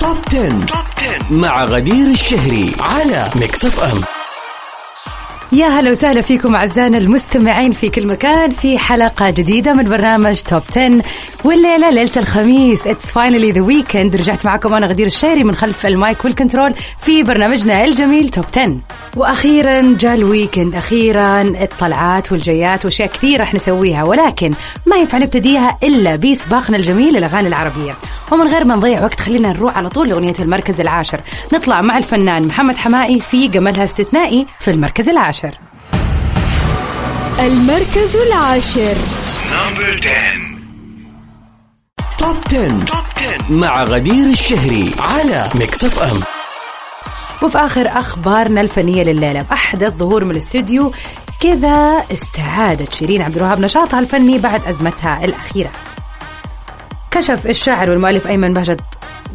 Top 10. Top 10 مع غدير الشهري على Mix FM يا هلا وسهلا فيكم أعزائنا المستمعين في كل مكان في حلقة جديدة من برنامج Top 10 والليلة ليلة الخميس. it's finally the weekend رجعت معكم أنا غدير الشهري من خلف ال mic وال control في برنامجنا الجميل Top 10 وأخيرا جاء ال weekend أخيرا الطلعات والجيات وأشياء كثير راح نسويها ولكن ما ينفع نبتديها إلا بسباقنا الجميل للاغاني العربية. ومن غير ما نضيع وقت خلينا نروح على طول لأغنية المركز العاشر. نطلع مع الفنان محمد حماقي في جمالها استثنائي في المركز العاشر. المركز العاشر. Number 10 Top 10. Top 10 مع غدير الشهري على Mix FM وفي آخر أخبارنا الفنية لليلة بأحدث ظهور من الاستوديو كذا استعادت شيرين عبد الوهاب نشاطها الفني بعد أزمتها الأخيرة. كشف الشاعر والمؤلف أيمن بهجت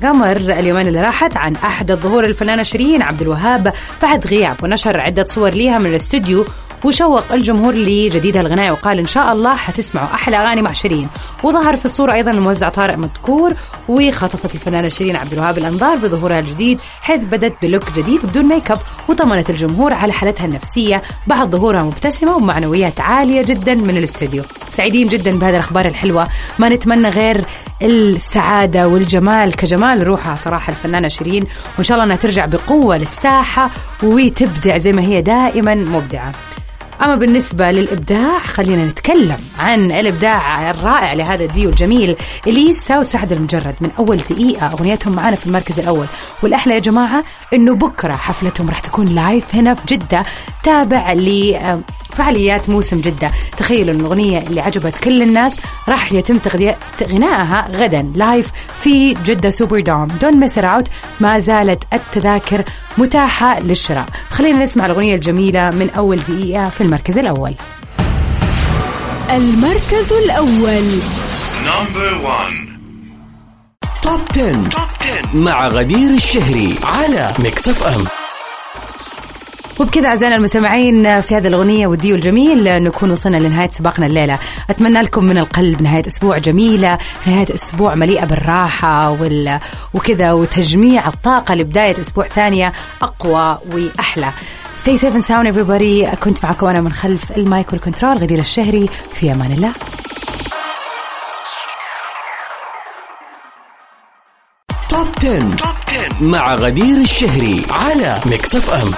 قمر اليومين اللي راحت عن أحدث ظهور الفنانة شيرين عبد الوهاب بعد غياب ونشر عدة صور ليها من الاستوديو وشوق الجمهور لجديدها الغنائي وقال إن شاء الله حتسمعوا أحلى أغاني مع شيرين. وظهر في الصورة أيضا الموزع طارق مذكور وخطفت الفنانة شيرين عبد الوهاب الأنظار بظهورها الجديد حيث بدت ب look جديد بدون make up وطمنت الجمهور على حالتها النفسية بعد ظهورها مبتسمة ومعنويات عالية جدا من الاستوديو. سعيدين جدا بهذه الأخبار الحلوة. ما نتمنى غير السعادة والجمال. كجمال روحها صراحة الفنانة شيرين. وإن شاء الله أنها ترجع بقوة للساحة وتبدع زي ما هي دائما مبدعة. أما بالنسبة للإبداع خلينا نتكلم عن الإبداع الرائع لهذا الديو الجميل إليسا وسعد المجرد من أول دقيقة. أغنيتهم معنا في المركز الأول. والأحلى يا جماعة إنه بكرة حفلتهم راح تكون لايف هنا في جدة. تابع لفعاليات موسم جدة. تخيلوا إن الأغنية اللي عجبت كل الناس راح يتم غنائها غدا live في جدة Super Dome don't miss out ما زالت التذاكر متاحة للشراء. خلينا نسمع الأغنية الجميلة من أول دقيقة في المركز الأول. المركز الأول. Number 1 Top 10. Top 10 مع غدير الشهري على Mix FM وبكذا أعزائنا المستمعين في هذه الأغنية والديو الجميل نكون وصلنا لنهاية سباقنا الليلة. أتمنى لكم من القلب نهاية أسبوع جميلة نهاية أسبوع مليئة بالراحة وال... وكذا وتجميع الطاقة لبداية أسبوع ثانية أقوى وأحلى. Stay safe and sound everybody. كنت معكم أنا من خلف المايك والكنترول غدير الشهري في أمان الله. Top 10. Top 10 مع غدير الشهري على Mix FM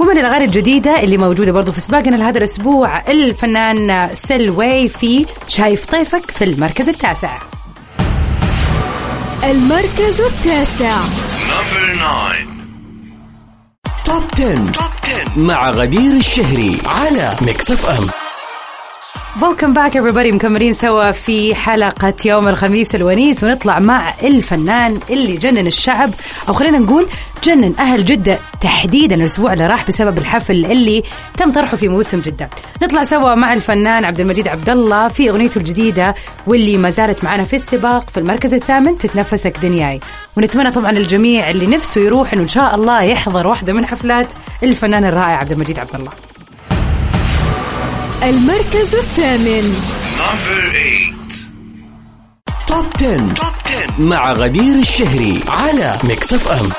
ومن الأغاني الجديدة اللي موجودة برضو في سباقنا لهذا الأسبوع الفنان سلوي في شايف طيفك في المركز التاسع. المركز التاسع. Number 9 Top 10. Top 10 مع غدير الشهري على Mix FM ويلكم باك everybody. مكملين سوا في حلقة يوم الخميس الونيس ونطلع مع الفنان اللي جنن الشعب أو خلينا نقول جنن أهل جدة تحديدا الأسبوع اللي راح بسبب الحفل اللي تم طرحه في موسم جدة. نطلع سوا مع الفنان عبد المجيد عبد الله في أغنيته الجديدة واللي ما زالت معنا في السباق في المركز الثامن تتنفسك دنياي. ونتمنى طبعا الجميع اللي نفسه يروح إنه إن شاء الله يحضر واحدة من حفلات الفنان الرائع عبد المجيد عبد الله المركز الثامن. Top 10. Top 10 مع غدير الشهري على Mix FM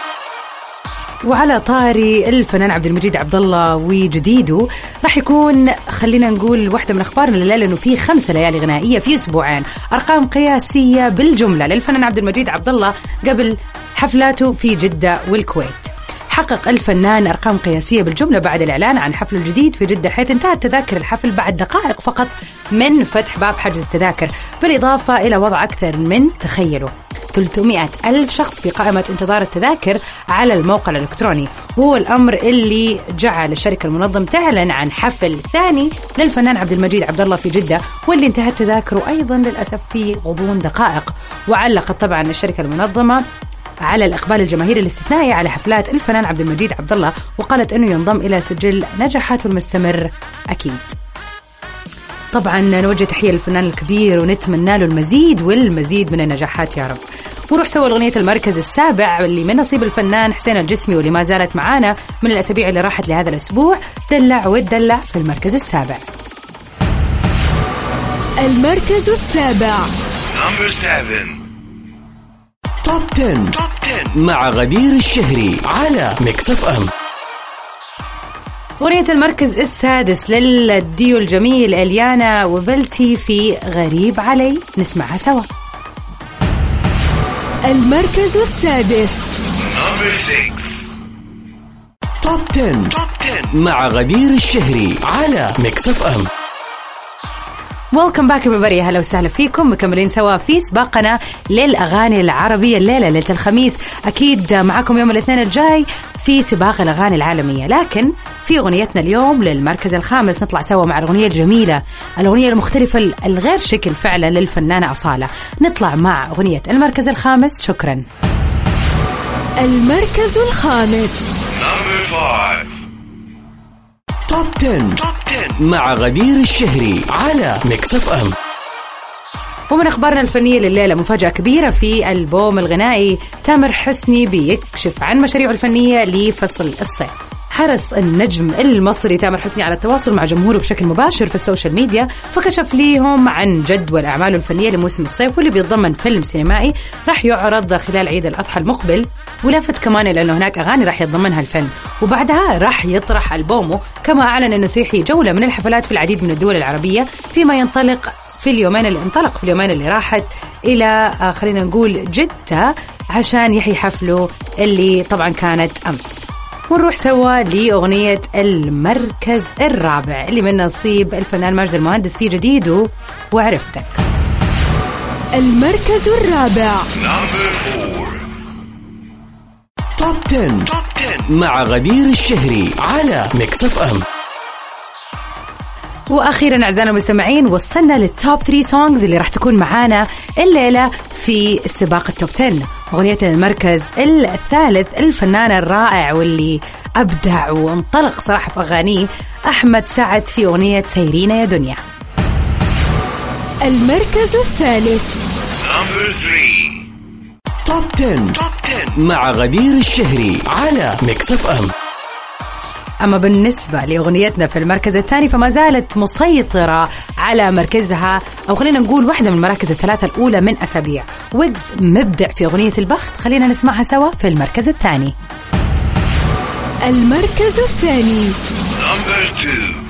وعلى طاري الفنان عبد المجيد عبد الله وجديده. راح يكون خلينا نقول واحدة من أخبارنا الليلة إنه في خمسه ليالي غنائية في أسبوعين. أرقام قياسية بالجملة للفنان عبد المجيد عبد الله قبل حفلاته في جدة والكويت. حقق الفنان أرقام قياسية بالجملة بعد الإعلان عن حفله الجديد في جدة حيث انتهت تذاكر الحفل بعد دقائق فقط من فتح باب حجز التذاكر بالإضافة إلى وضع أكثر من تخيلوا 300 ألف شخص في قائمة انتظار التذاكر على الموقع الإلكتروني. وهو الأمر اللي جعل الشركة المنظم تعلن عن حفل ثاني للفنان عبد المجيد عبد الله في جدة واللي انتهت تذاكره أيضا للأسف في غضون دقائق. وعلقت طبعا الشركة المنظمة على الإقبال الجماهيري الاستثنائي على حفلات الفنان عبد المجيد عبد الله وقالت إنه ينضم إلى سجل نجاحاته المستمر أكيد. طبعا نوجه تحية للفنان الكبير ونتمنى له المزيد والمزيد من النجاحات يا رب. ونروح سوا اغنيه المركز السابع اللي من نصيب الفنان حسين الجسمي واللي ما زالت معانا من الأسابيع اللي راحت لهذا الأسبوع دلع وتدلع في المركز السابع. المركز السابع Number 7 Top 10. Top 10 مع غدير الشهري على Mix FM أغنية المركز السادس للديو الجميل إليانا وبلتي في غريب علي. نسمعها سوا. المركز السادس. Number 6 Top 10. Top 10 مع غدير الشهري على Mix FM ويلكم باك everybody. هلا وسهلا فيكم. مكملين سوا في سباقنا للأغاني العربية الليلة ليلة الخميس. أكيد معكم يوم الاثنين الجاي في سباق الأغاني العالمية. لكن في أغنيتنا اليوم للمركز الخامس نطلع سوا مع الأغنية الجميلة الأغنية المختلفة الغير شكل فعلا للفنانة أصالة. نطلع مع أغنية المركز الخامس. شكرا. المركز الخامس. Number 5 Top 10. Top 10 مع غدير الشهري على Mix FM ومن أخبارنا الفنية لليلة مفاجأة كبيرة في ألبوم الغنائي تامر حسني بيكشف عن مشاريعه الفنية لفصل الصيف. حرص النجم المصري تامر حسني على التواصل مع جمهوره بشكل مباشر في ال social media فكشف ليهم عن جدول أعماله الفنية لموسم الصيف واللي بيتضمن فيلم سينمائي راح يعرض خلال عيد الأضحى المقبل ولفت كمان إلى إنه هناك أغاني راح يتضمنها الفيلم وبعدها راح يطرح ألبومه كما أعلن إنه سيحي جولة من الحفلات في العديد من الدول العربية فيما ينطلق في اليومين اللي انطلق في اليومين اللي راحت إلى آه، خلينا نقول جدة عشان يحيي حفله اللي طبعا كانت أمس. ونروح سوا لأغنية المركز الرابع اللي من نصيب الفنان ماجد المهندس في جديده وعرفتك. المركز الرابع. Number 4 Top 10. Top 10 مع غدير الشهري على Mix FM وأخيرا اعزائنا المستمعين وصلنا لل Top 3 songs اللي راح تكون معانا الليلة في سباق ال Top 10 أغنية المركز الثالث الفنان الرائع واللي أبدع وانطلق صراحة في اغانيه أحمد سعد في أغنية سايرينا يا دنيا. المركز الثالث. Number 3 Top 10. Top 10 مع غدير الشهري على Mix FM أما بالنسبة لأغنيتنا في المركز الثاني فما زالت مسيطرة على مركزها أو خلينا نقول واحدة من المراكز الثلاثة الأولى من أسابيع. ويجز مبدع في أغنية البخت خلينا نسمعها سوا في المركز الثاني. المركز الثاني. Number 2